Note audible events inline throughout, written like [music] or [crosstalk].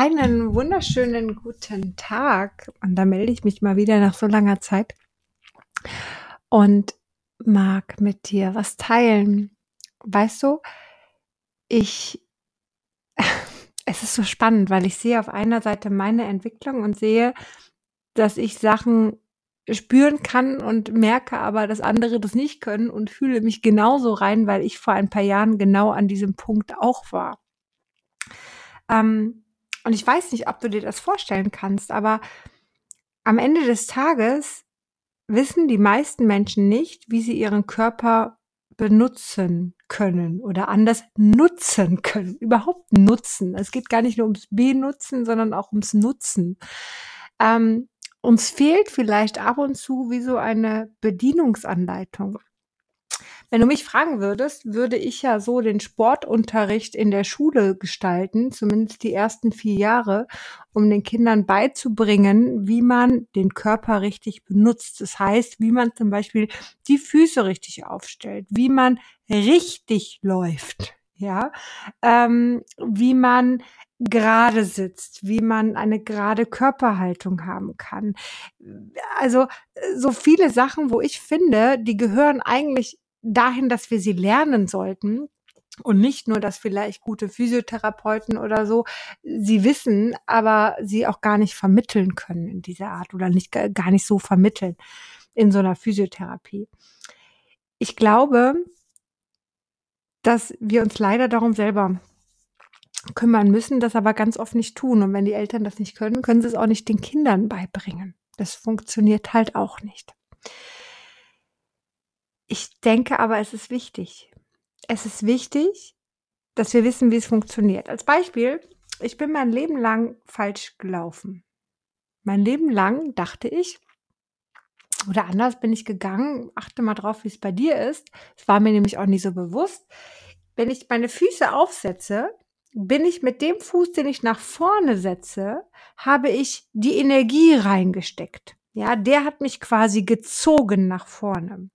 Einen wunderschönen guten Tag. Und da melde ich mich mal wieder nach so langer Zeit und mag mit dir was teilen. Weißt du, ich, [laughs] es ist so spannend, weil ich sehe auf einer Seite meine Entwicklung und sehe, dass ich Sachen spüren kann und merke aber, dass andere das nicht können und fühle mich genauso rein, weil ich vor ein paar Jahren genau an diesem Punkt auch war. Ähm, und ich weiß nicht, ob du dir das vorstellen kannst, aber am Ende des Tages wissen die meisten Menschen nicht, wie sie ihren Körper benutzen können oder anders nutzen können. Überhaupt nutzen. Es geht gar nicht nur ums Benutzen, sondern auch ums Nutzen. Ähm, uns fehlt vielleicht ab und zu wie so eine Bedienungsanleitung. Wenn du mich fragen würdest, würde ich ja so den Sportunterricht in der Schule gestalten, zumindest die ersten vier Jahre, um den Kindern beizubringen, wie man den Körper richtig benutzt. Das heißt, wie man zum Beispiel die Füße richtig aufstellt, wie man richtig läuft, ja, ähm, wie man gerade sitzt, wie man eine gerade Körperhaltung haben kann. Also so viele Sachen, wo ich finde, die gehören eigentlich dahin, dass wir sie lernen sollten. Und nicht nur, dass vielleicht gute Physiotherapeuten oder so sie wissen, aber sie auch gar nicht vermitteln können in dieser Art oder nicht gar nicht so vermitteln in so einer Physiotherapie. Ich glaube, dass wir uns leider darum selber kümmern müssen, das aber ganz oft nicht tun. Und wenn die Eltern das nicht können, können sie es auch nicht den Kindern beibringen. Das funktioniert halt auch nicht. Ich denke aber, es ist wichtig. Es ist wichtig, dass wir wissen, wie es funktioniert. Als Beispiel, ich bin mein Leben lang falsch gelaufen. Mein Leben lang dachte ich, oder anders bin ich gegangen, achte mal drauf, wie es bei dir ist. Es war mir nämlich auch nicht so bewusst. Wenn ich meine Füße aufsetze, bin ich mit dem Fuß, den ich nach vorne setze, habe ich die Energie reingesteckt. Ja, der hat mich quasi gezogen nach vorne.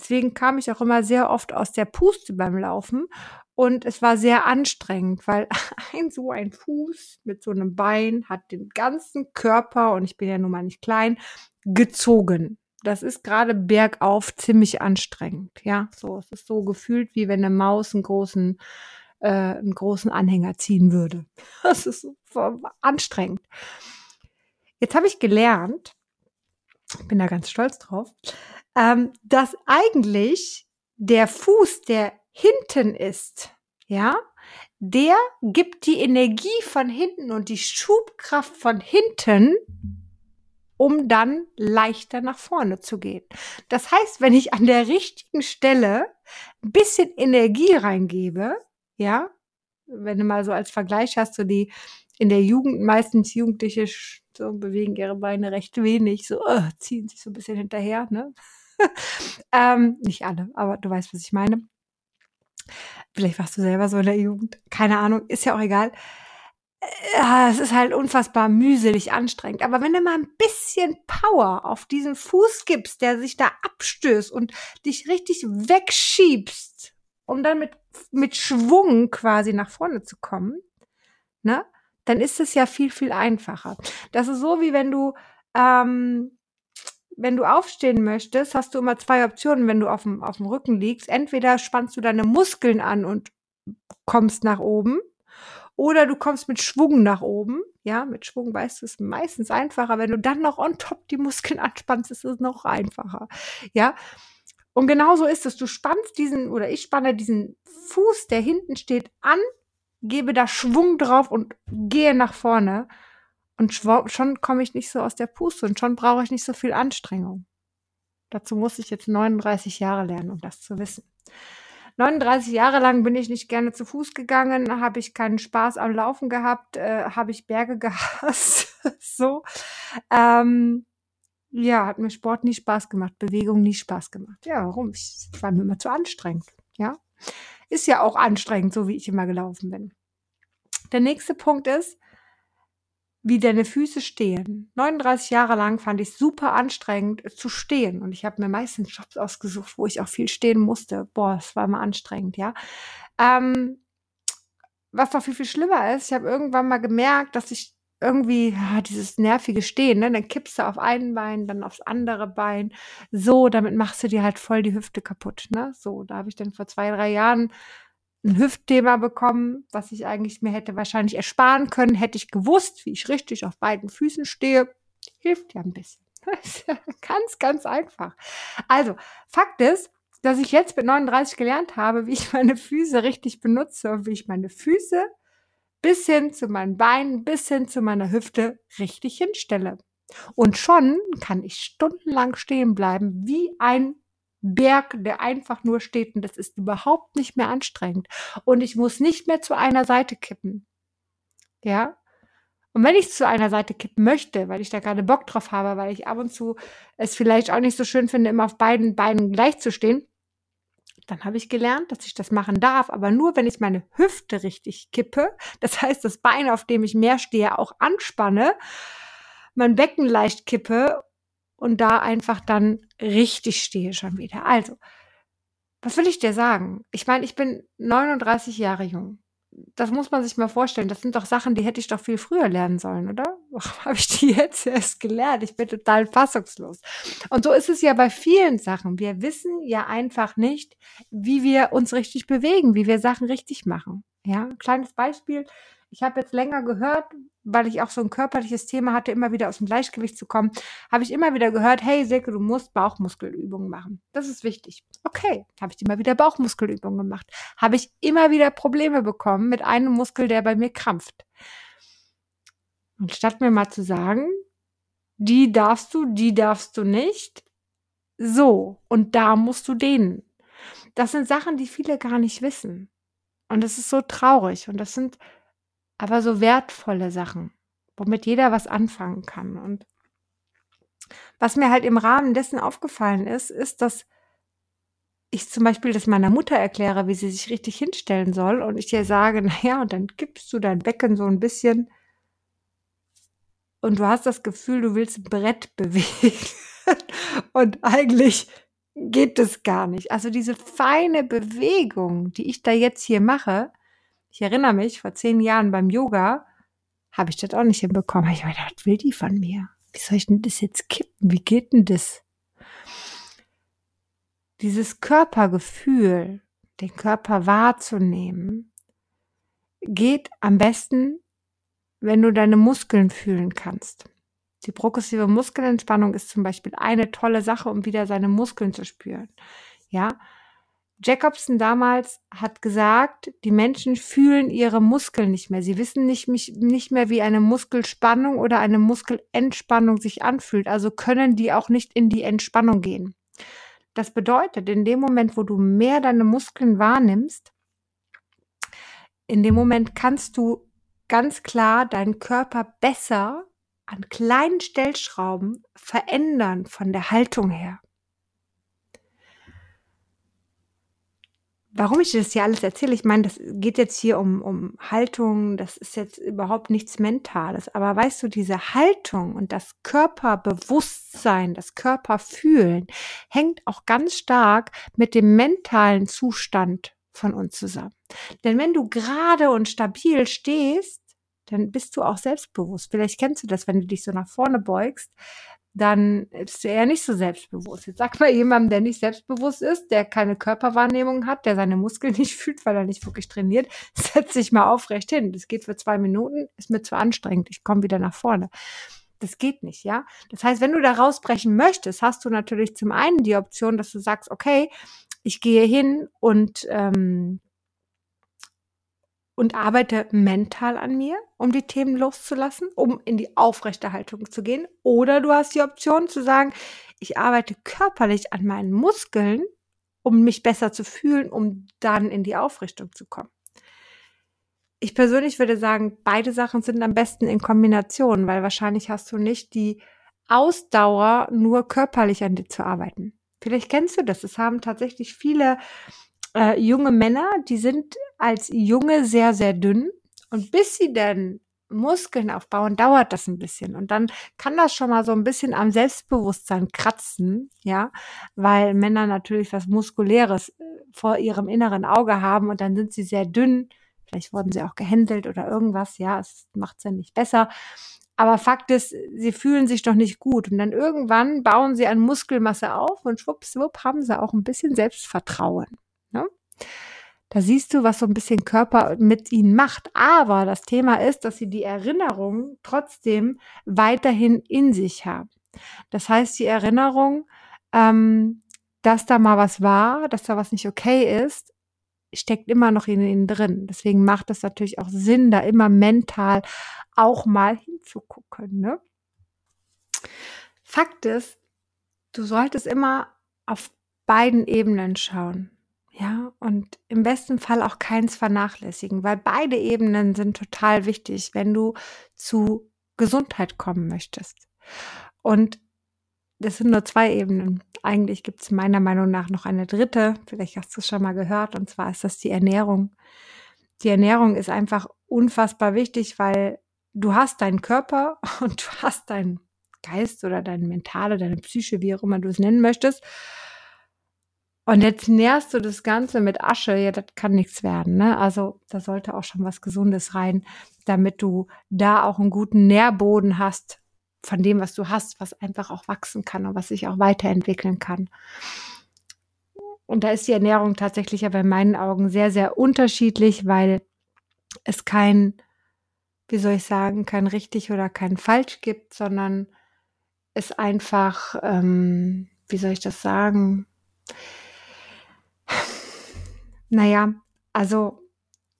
Deswegen kam ich auch immer sehr oft aus der Puste beim Laufen und es war sehr anstrengend, weil [laughs] ein so ein Fuß mit so einem Bein hat den ganzen Körper und ich bin ja nun mal nicht klein gezogen. Das ist gerade bergauf ziemlich anstrengend. Ja, so es ist so gefühlt wie wenn eine Maus einen großen äh, einen großen Anhänger ziehen würde. [laughs] Das ist so anstrengend. Jetzt habe ich gelernt, bin da ganz stolz drauf, ähm, dass eigentlich der Fuß, der hinten ist, ja, der gibt die Energie von hinten und die Schubkraft von hinten, um dann leichter nach vorne zu gehen. Das heißt, wenn ich an der richtigen Stelle ein bisschen Energie reingebe, ja, wenn du mal so als Vergleich hast, so die in der Jugend meistens Jugendliche so bewegen ihre Beine recht wenig, so uh, ziehen sich so ein bisschen hinterher, ne? [laughs] ähm, nicht alle, aber du weißt, was ich meine. Vielleicht warst du selber so in der Jugend. Keine Ahnung, ist ja auch egal. Ja, es ist halt unfassbar mühselig anstrengend. Aber wenn du mal ein bisschen Power auf diesen Fuß gibst, der sich da abstößt und dich richtig wegschiebst, um dann mit, mit Schwung quasi nach vorne zu kommen, ne, dann ist es ja viel, viel einfacher. Das ist so, wie wenn du ähm, wenn du aufstehen möchtest, hast du immer zwei Optionen, wenn du auf dem, auf dem Rücken liegst. Entweder spannst du deine Muskeln an und kommst nach oben oder du kommst mit Schwung nach oben. Ja, mit Schwung weißt du es meistens einfacher. Wenn du dann noch on top die Muskeln [laughs] anspannst, ist es noch einfacher. Ja. Und genauso ist es. Du spannst diesen oder ich spanne diesen Fuß, der hinten steht, an, gebe da Schwung drauf und gehe nach vorne. Und schon komme ich nicht so aus der Puste und schon brauche ich nicht so viel Anstrengung. Dazu muss ich jetzt 39 Jahre lernen, um das zu wissen. 39 Jahre lang bin ich nicht gerne zu Fuß gegangen, habe ich keinen Spaß am Laufen gehabt, äh, habe ich Berge [laughs] gehasst. so. Ähm, ja, hat mir Sport nie Spaß gemacht, Bewegung nie Spaß gemacht. Ja, warum? Es war mir immer zu anstrengend. Ja. Ist ja auch anstrengend, so wie ich immer gelaufen bin. Der nächste Punkt ist, wie deine Füße stehen. 39 Jahre lang fand ich super anstrengend zu stehen und ich habe mir meistens Jobs ausgesucht, wo ich auch viel stehen musste. Boah, es war immer anstrengend, ja. Ähm, was noch viel, viel schlimmer ist, ich habe irgendwann mal gemerkt, dass ich irgendwie ja, dieses nervige Stehen, ne? Dann kippst du auf ein Bein, dann aufs andere Bein. So, damit machst du dir halt voll die Hüfte kaputt, ne? So, da habe ich dann vor zwei, drei Jahren ein Hüftthema bekommen, was ich eigentlich mir hätte wahrscheinlich ersparen können, hätte ich gewusst, wie ich richtig auf beiden Füßen stehe. Hilft ja ein bisschen. [laughs] ganz, ganz einfach. Also, Fakt ist, dass ich jetzt mit 39 gelernt habe, wie ich meine Füße richtig benutze und wie ich meine Füße bis hin zu meinen Beinen, bis hin zu meiner Hüfte richtig hinstelle. Und schon kann ich stundenlang stehen bleiben, wie ein Berg, der einfach nur steht und das ist überhaupt nicht mehr anstrengend. Und ich muss nicht mehr zu einer Seite kippen. Ja. Und wenn ich zu einer Seite kippen möchte, weil ich da gerade Bock drauf habe, weil ich ab und zu es vielleicht auch nicht so schön finde, immer auf beiden Beinen gleich zu stehen, dann habe ich gelernt, dass ich das machen darf, aber nur, wenn ich meine Hüfte richtig kippe, das heißt, das Bein, auf dem ich mehr stehe, auch anspanne, mein Becken leicht kippe und da einfach dann richtig stehe schon wieder. Also, was will ich dir sagen? Ich meine, ich bin 39 Jahre jung das muss man sich mal vorstellen. Das sind doch Sachen, die hätte ich doch viel früher lernen sollen, oder? [laughs] Warum habe ich die jetzt erst gelernt? Ich bin total fassungslos. Und so ist es ja bei vielen Sachen. Wir wissen ja einfach nicht, wie wir uns richtig bewegen, wie wir Sachen richtig machen. Ja, kleines Beispiel. Ich habe jetzt länger gehört, weil ich auch so ein körperliches Thema hatte, immer wieder aus dem Gleichgewicht zu kommen, habe ich immer wieder gehört, hey Silke, du musst Bauchmuskelübungen machen. Das ist wichtig. Okay, habe ich immer wieder Bauchmuskelübungen gemacht. Habe ich immer wieder Probleme bekommen mit einem Muskel, der bei mir krampft. Und statt mir mal zu sagen, die darfst du, die darfst du nicht, so, und da musst du dehnen. Das sind Sachen, die viele gar nicht wissen. Und das ist so traurig. Und das sind aber so wertvolle Sachen, womit jeder was anfangen kann. Und was mir halt im Rahmen dessen aufgefallen ist, ist, dass ich zum Beispiel das meiner Mutter erkläre, wie sie sich richtig hinstellen soll und ich ihr sage, [laughs] naja, und dann gibst du dein Becken so ein bisschen und du hast das Gefühl, du willst ein Brett [laughs] bewegen und eigentlich geht es gar nicht. Also diese feine Bewegung, die ich da jetzt hier mache, ich erinnere mich, vor zehn Jahren beim Yoga habe ich das auch nicht hinbekommen. Ich meine, was will die von mir? Wie soll ich denn das jetzt kippen? Wie geht denn das? Dieses Körpergefühl, den Körper wahrzunehmen, geht am besten, wenn du deine Muskeln fühlen kannst. Die progressive Muskelentspannung ist zum Beispiel eine tolle Sache, um wieder seine Muskeln zu spüren. Ja, Jacobson damals hat gesagt, die Menschen fühlen ihre Muskeln nicht mehr. Sie wissen nicht, nicht mehr, wie eine Muskelspannung oder eine Muskelentspannung sich anfühlt. Also können die auch nicht in die Entspannung gehen. Das bedeutet, in dem Moment, wo du mehr deine Muskeln wahrnimmst, in dem Moment kannst du ganz klar deinen Körper besser an kleinen Stellschrauben verändern von der Haltung her. Warum ich das hier alles erzähle, ich meine, das geht jetzt hier um, um Haltung, das ist jetzt überhaupt nichts Mentales. Aber weißt du, diese Haltung und das Körperbewusstsein, das Körperfühlen hängt auch ganz stark mit dem mentalen Zustand von uns zusammen. Denn wenn du gerade und stabil stehst, dann bist du auch selbstbewusst. Vielleicht kennst du das, wenn du dich so nach vorne beugst, dann ist er nicht so selbstbewusst. Jetzt sag mal jemandem, der nicht selbstbewusst ist, der keine Körperwahrnehmung hat, der seine Muskeln [laughs] nicht fühlt, weil er nicht wirklich trainiert, [laughs] setz dich mal aufrecht hin. Das geht für zwei Minuten, ist mir zu anstrengend. Ich komme wieder nach vorne. Das geht nicht, ja. Das heißt, wenn du da rausbrechen möchtest, hast du natürlich zum einen die Option, dass du sagst, okay, ich gehe hin und ähm, und arbeite mental an mir, um die Themen loszulassen, um in die aufrechte Haltung zu gehen. Oder du hast die Option zu sagen, ich arbeite körperlich an meinen Muskeln, um mich besser zu fühlen, um dann in die Aufrichtung zu kommen. Ich persönlich würde sagen, beide Sachen sind am besten in Kombination, weil wahrscheinlich hast du nicht die Ausdauer, nur körperlich an dir zu arbeiten. Vielleicht kennst du das. Es haben tatsächlich viele äh, junge Männer, die sind als Junge sehr, sehr dünn. Und bis sie dann Muskeln aufbauen, dauert das ein bisschen. Und dann kann das schon mal so ein bisschen am Selbstbewusstsein kratzen, ja, weil Männer natürlich was Muskuläres äh, vor ihrem inneren Auge haben und dann sind sie sehr dünn, Vielleicht wurden sie auch gehändelt oder irgendwas. Ja, es macht es ja nicht besser. Aber Fakt ist, sie fühlen sich doch nicht gut. Und dann irgendwann bauen sie an Muskelmasse auf und schwuppswupp haben sie auch ein bisschen Selbstvertrauen. Da siehst du, was so ein bisschen Körper mit ihnen macht. Aber das Thema ist, dass sie die Erinnerung trotzdem weiterhin in sich haben. Das heißt, die Erinnerung, ähm, dass da mal was war, dass da was nicht okay ist, steckt immer noch in ihnen drin. Deswegen macht es natürlich auch Sinn, da immer mental auch mal hinzugucken. Ne? Fakt ist, du solltest immer auf beiden Ebenen schauen. Ja, und im besten Fall auch keins vernachlässigen, weil beide Ebenen sind total wichtig, wenn du zu Gesundheit kommen möchtest. Und das sind nur zwei Ebenen. Eigentlich gibt es meiner Meinung nach noch eine dritte. Vielleicht hast du es schon mal gehört. Und zwar ist das die Ernährung. Die Ernährung ist einfach unfassbar wichtig, weil du hast deinen Körper [laughs] und du hast deinen Geist oder deine Mentale, deine Psyche, wie auch immer du es nennen möchtest. Und jetzt nährst du das Ganze mit Asche, ja, das kann nichts werden. Ne? Also da sollte auch schon was Gesundes rein, damit du da auch einen guten Nährboden hast von dem, was du hast, was einfach auch wachsen kann und was sich auch weiterentwickeln kann. Und da ist die Ernährung tatsächlich aber in meinen Augen sehr, sehr unterschiedlich, weil es kein, wie soll ich sagen, kein richtig oder kein falsch gibt, sondern es einfach, ähm, wie soll ich das sagen? Naja, also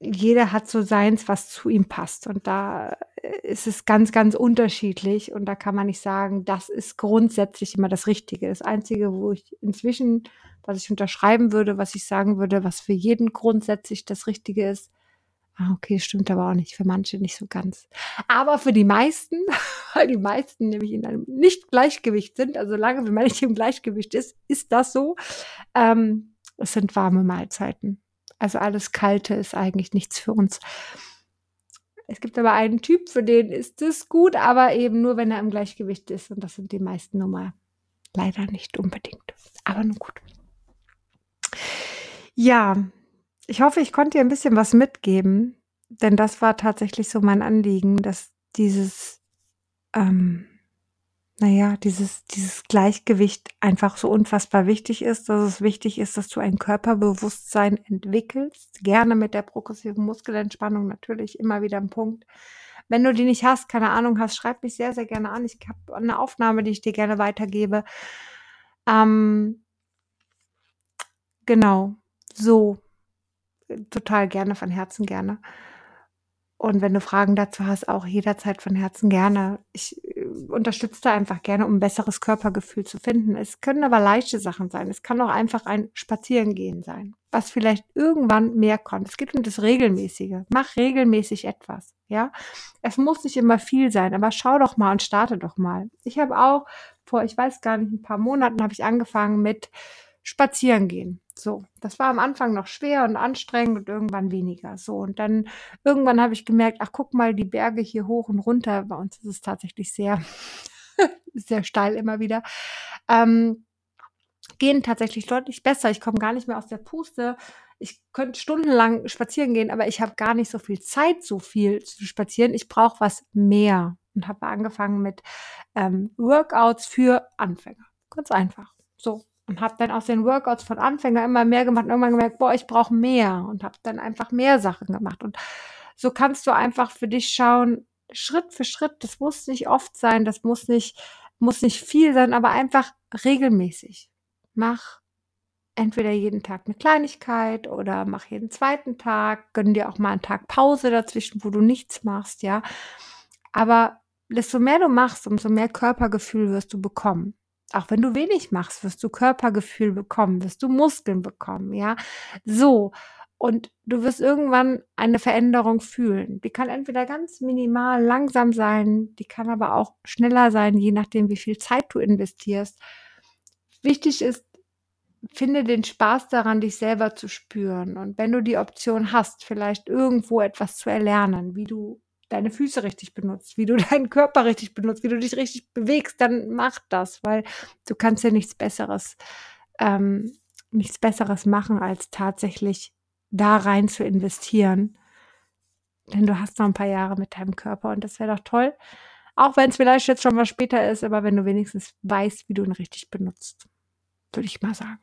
jeder hat so seins, was zu ihm passt. Und da ist es ganz, ganz unterschiedlich. Und da kann man nicht sagen, das ist grundsätzlich immer das Richtige. Das Einzige, wo ich inzwischen, was ich unterschreiben würde, was ich sagen würde, was für jeden grundsätzlich das Richtige ist, Ah, okay, stimmt aber auch nicht. Für manche nicht so ganz. Aber für die meisten, [laughs] weil die meisten nämlich in einem Nicht-Gleichgewicht sind, also solange wie man nicht im Gleichgewicht ist, ist das so. Ähm, es sind warme Mahlzeiten. Also alles Kalte ist eigentlich nichts für uns. Es gibt aber einen Typ, für den ist es gut, aber eben nur, wenn er im Gleichgewicht ist. Und das sind die meisten Nummer leider nicht unbedingt. Aber nun gut. Ja, ich hoffe, ich konnte dir ein bisschen was mitgeben, denn das war tatsächlich so mein Anliegen, dass dieses ähm, naja, dieses, dieses Gleichgewicht einfach so unfassbar wichtig ist, dass es wichtig ist, dass du ein Körperbewusstsein entwickelst. Gerne mit der progressiven Muskelentspannung natürlich immer wieder ein Punkt. Wenn du die nicht hast, keine Ahnung hast, schreib mich sehr, sehr gerne an. Ich habe eine Aufnahme, die ich dir gerne weitergebe. Ähm, genau, so. Total gerne, von Herzen gerne. Und wenn du Fragen dazu hast, auch jederzeit von Herzen gerne. Ich unterstütze da einfach gerne, um ein besseres Körpergefühl zu finden. Es können aber leichte Sachen sein. Es kann auch einfach ein Spazierengehen sein, was vielleicht irgendwann mehr kommt. Es geht um das Regelmäßige. Mach regelmäßig etwas. Ja, es muss nicht immer viel sein, aber schau doch mal und starte doch mal. Ich habe auch vor, ich weiß gar nicht, ein paar Monaten habe ich angefangen mit Spazierengehen. So, das war am Anfang noch schwer und anstrengend und irgendwann weniger. So, und dann irgendwann habe ich gemerkt, ach guck mal, die Berge hier hoch und runter. Bei uns ist es tatsächlich sehr, [laughs] sehr steil immer wieder. Ähm, gehen tatsächlich deutlich besser. Ich komme gar nicht mehr aus der Puste. Ich könnte stundenlang spazieren gehen, aber ich habe gar nicht so viel Zeit, so viel zu spazieren. Ich brauche was mehr und habe angefangen mit ähm, Workouts für Anfänger. Ganz einfach. So, und habe dann aus den Workouts von Anfänger immer mehr gemacht und irgendwann gemerkt, boah, ich brauche mehr und habe dann einfach mehr Sachen gemacht. Und so kannst du einfach für dich schauen, Schritt für Schritt, das muss nicht oft sein, das muss nicht, muss nicht viel sein, aber einfach regelmäßig. Mach entweder jeden Tag eine Kleinigkeit oder mach jeden zweiten Tag, gönn dir auch mal einen Tag Pause dazwischen, wo du nichts machst, ja. Aber desto mehr du machst, umso mehr Körpergefühl wirst du bekommen. Auch wenn du wenig machst, wirst du Körpergefühl bekommen, wirst du Muskeln bekommen, ja. So. Und du wirst irgendwann eine Veränderung fühlen. Die kann entweder ganz minimal langsam sein, die kann aber auch schneller sein, je nachdem, wie viel Zeit du investierst. Wichtig ist, finde den Spaß daran, dich selber zu spüren. Und wenn du die Option hast, vielleicht irgendwo etwas zu erlernen, wie du deine Füße richtig benutzt, wie du [laughs] deinen Körper richtig benutzt, wie du dich richtig bewegst, dann mach das, weil du kannst ja nichts Besseres, ähm, nichts Besseres machen, als tatsächlich da rein zu investieren, Denn du hast noch ein paar Jahre mit deinem Körper und das wäre doch toll. Auch wenn es vielleicht jetzt schon mal später ist, aber wenn du wenigstens weißt, wie du ihn richtig benutzt. Würde ich mal sagen.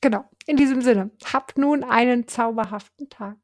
Genau. In diesem Sinne, habt nun einen zauberhaften Tag.